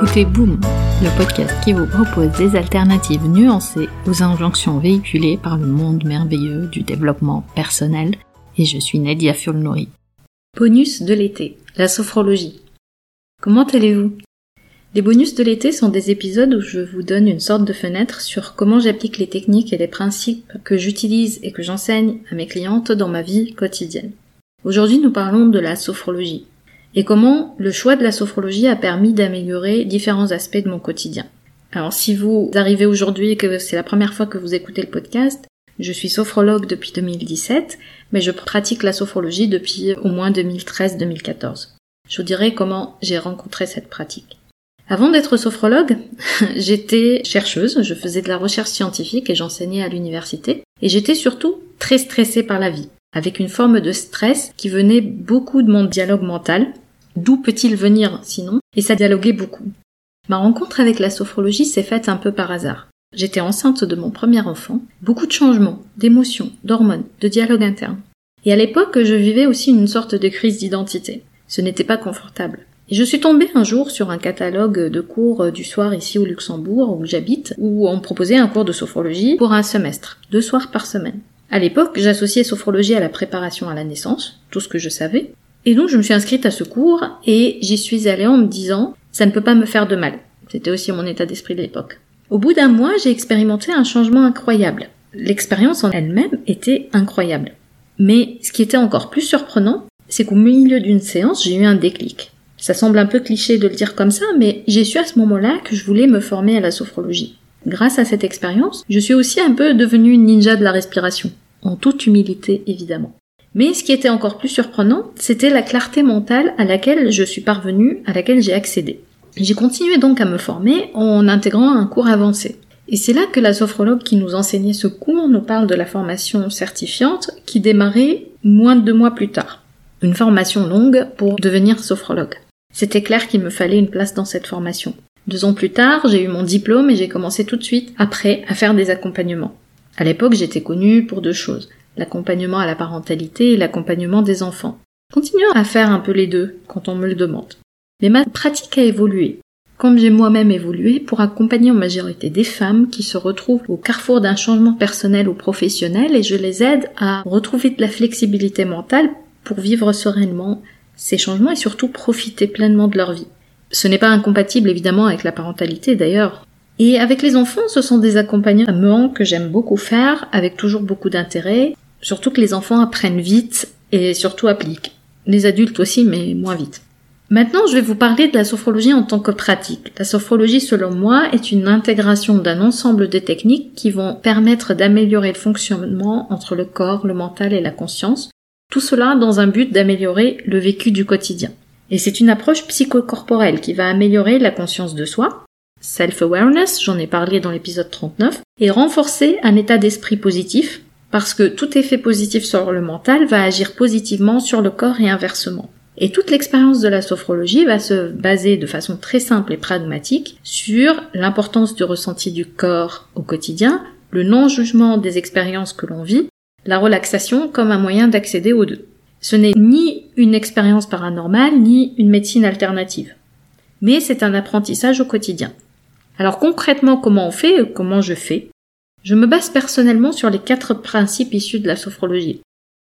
écoutez Boom, le podcast qui vous propose des alternatives nuancées aux injonctions véhiculées par le monde merveilleux du développement personnel. Et je suis Nadia Fulnori. Bonus de l'été, la sophrologie. Comment allez-vous? Les bonus de l'été sont des épisodes où je vous donne une sorte de fenêtre sur comment j'applique les techniques et les principes que j'utilise et que j'enseigne à mes clientes dans ma vie quotidienne. Aujourd'hui, nous parlons de la sophrologie et comment le choix de la sophrologie a permis d'améliorer différents aspects de mon quotidien. Alors si vous arrivez aujourd'hui et que c'est la première fois que vous écoutez le podcast, je suis sophrologue depuis 2017, mais je pratique la sophrologie depuis au moins 2013-2014. Je vous dirai comment j'ai rencontré cette pratique. Avant d'être sophrologue, j'étais chercheuse, je faisais de la recherche scientifique et j'enseignais à l'université, et j'étais surtout très stressée par la vie avec une forme de stress qui venait beaucoup de mon dialogue mental. D'où peut-il venir sinon? Et ça dialoguait beaucoup. Ma rencontre avec la sophrologie s'est faite un peu par hasard. J'étais enceinte de mon premier enfant, beaucoup de changements, d'émotions, d'hormones, de dialogue interne. Et à l'époque, je vivais aussi une sorte de crise d'identité. Ce n'était pas confortable. Et je suis tombée un jour sur un catalogue de cours du soir ici au Luxembourg, où j'habite, où on proposait un cours de sophrologie pour un semestre, deux soirs par semaine. À l'époque, j'associais sophrologie à la préparation à la naissance, tout ce que je savais. Et donc je me suis inscrite à ce cours et j'y suis allée en me disant ça ne peut pas me faire de mal. C'était aussi mon état d'esprit de l'époque. Au bout d'un mois, j'ai expérimenté un changement incroyable. L'expérience en elle-même était incroyable. Mais ce qui était encore plus surprenant, c'est qu'au milieu d'une séance, j'ai eu un déclic. Ça semble un peu cliché de le dire comme ça, mais j'ai su à ce moment-là que je voulais me former à la sophrologie. Grâce à cette expérience, je suis aussi un peu devenue ninja de la respiration, en toute humilité évidemment. Mais ce qui était encore plus surprenant, c'était la clarté mentale à laquelle je suis parvenue, à laquelle j'ai accédé. J'ai continué donc à me former en intégrant un cours avancé. Et c'est là que la sophrologue qui nous enseignait ce cours nous parle de la formation certifiante qui démarrait moins de deux mois plus tard. Une formation longue pour devenir sophrologue. C'était clair qu'il me fallait une place dans cette formation. Deux ans plus tard, j'ai eu mon diplôme et j'ai commencé tout de suite après à faire des accompagnements. À l'époque, j'étais connue pour deux choses. L'accompagnement à la parentalité et l'accompagnement des enfants. Continuons à faire un peu les deux quand on me le demande. Mais ma pratique a évolué. Comme j'ai moi-même évolué pour accompagner en majorité des femmes qui se retrouvent au carrefour d'un changement personnel ou professionnel et je les aide à retrouver de la flexibilité mentale pour vivre sereinement ces changements et surtout profiter pleinement de leur vie. Ce n'est pas incompatible évidemment avec la parentalité d'ailleurs. Et avec les enfants, ce sont des accompagnements que j'aime beaucoup faire, avec toujours beaucoup d'intérêt, surtout que les enfants apprennent vite et surtout appliquent. Les adultes aussi, mais moins vite. Maintenant, je vais vous parler de la sophrologie en tant que pratique. La sophrologie, selon moi, est une intégration d'un ensemble de techniques qui vont permettre d'améliorer le fonctionnement entre le corps, le mental et la conscience. Tout cela dans un but d'améliorer le vécu du quotidien. Et c'est une approche psychocorporelle qui va améliorer la conscience de soi, self-awareness, j'en ai parlé dans l'épisode 39, et renforcer un état d'esprit positif, parce que tout effet positif sur le mental va agir positivement sur le corps et inversement. Et toute l'expérience de la sophrologie va se baser de façon très simple et pragmatique sur l'importance du ressenti du corps au quotidien, le non-jugement des expériences que l'on vit, la relaxation comme un moyen d'accéder aux deux. Ce n'est ni une expérience paranormale, ni une médecine alternative. Mais c'est un apprentissage au quotidien. Alors concrètement, comment on fait, comment je fais? Je me base personnellement sur les quatre principes issus de la sophrologie.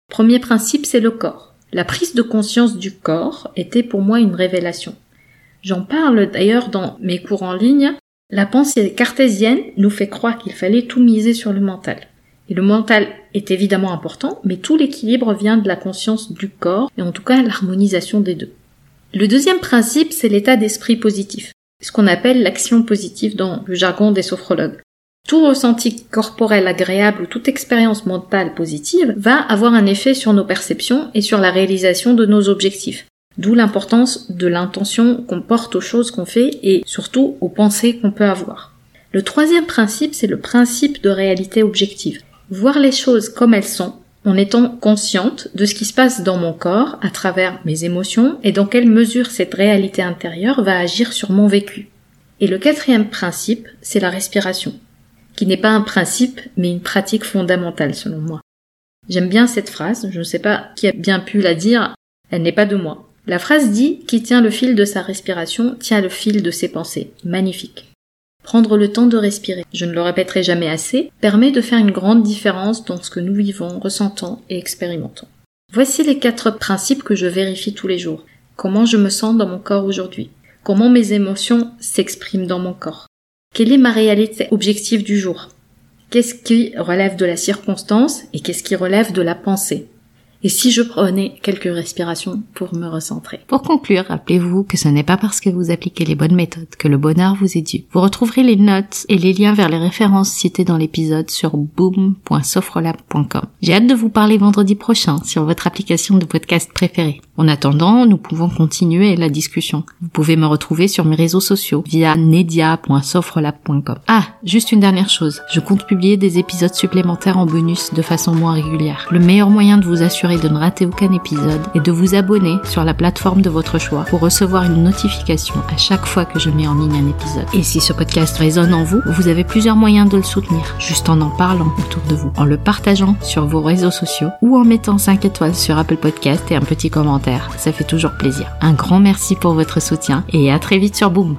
Premier principe, c'est le corps. La prise de conscience du corps était pour moi une révélation. J'en parle d'ailleurs dans mes cours en ligne. La pensée cartésienne nous fait croire qu'il fallait tout miser sur le mental. Et le mental est évidemment important, mais tout l'équilibre vient de la conscience du corps, et en tout cas l'harmonisation des deux. Le deuxième principe, c'est l'état d'esprit positif, ce qu'on appelle l'action positive dans le jargon des sophrologues. Tout ressenti corporel agréable ou toute expérience mentale positive va avoir un effet sur nos perceptions et sur la réalisation de nos objectifs. D'où l'importance de l'intention qu'on porte aux choses qu'on fait et surtout aux pensées qu'on peut avoir. Le troisième principe, c'est le principe de réalité objective voir les choses comme elles sont, en étant consciente de ce qui se passe dans mon corps à travers mes émotions et dans quelle mesure cette réalité intérieure va agir sur mon vécu. Et le quatrième principe, c'est la respiration, qui n'est pas un principe, mais une pratique fondamentale selon moi. J'aime bien cette phrase, je ne sais pas qui a bien pu la dire, elle n'est pas de moi. La phrase dit qui tient le fil de sa respiration tient le fil de ses pensées. Magnifique. Prendre le temps de respirer, je ne le répéterai jamais assez, permet de faire une grande différence dans ce que nous vivons, ressentons et expérimentons. Voici les quatre principes que je vérifie tous les jours. Comment je me sens dans mon corps aujourd'hui? Comment mes émotions s'expriment dans mon corps? Quelle est ma réalité objective du jour? Qu'est-ce qui relève de la circonstance et qu'est-ce qui relève de la pensée? Et si je prenais quelques respirations pour me recentrer. Pour conclure, rappelez-vous que ce n'est pas parce que vous appliquez les bonnes méthodes que le bonheur vous est dû. Vous retrouverez les notes et les liens vers les références citées dans l'épisode sur boom.sofrelab.com. J'ai hâte de vous parler vendredi prochain sur votre application de podcast préférée. En attendant, nous pouvons continuer la discussion. Vous pouvez me retrouver sur mes réseaux sociaux via nedia.sofrelab.com. Ah, juste une dernière chose. Je compte publier des épisodes supplémentaires en bonus de façon moins régulière. Le meilleur moyen de vous assurer de ne rater aucun épisode et de vous abonner sur la plateforme de votre choix pour recevoir une notification à chaque fois que je mets en ligne un épisode. Et si ce podcast résonne en vous, vous avez plusieurs moyens de le soutenir, juste en en parlant autour de vous, en le partageant sur vos réseaux sociaux ou en mettant 5 étoiles sur Apple Podcast et un petit commentaire. Ça fait toujours plaisir. Un grand merci pour votre soutien et à très vite sur Boom.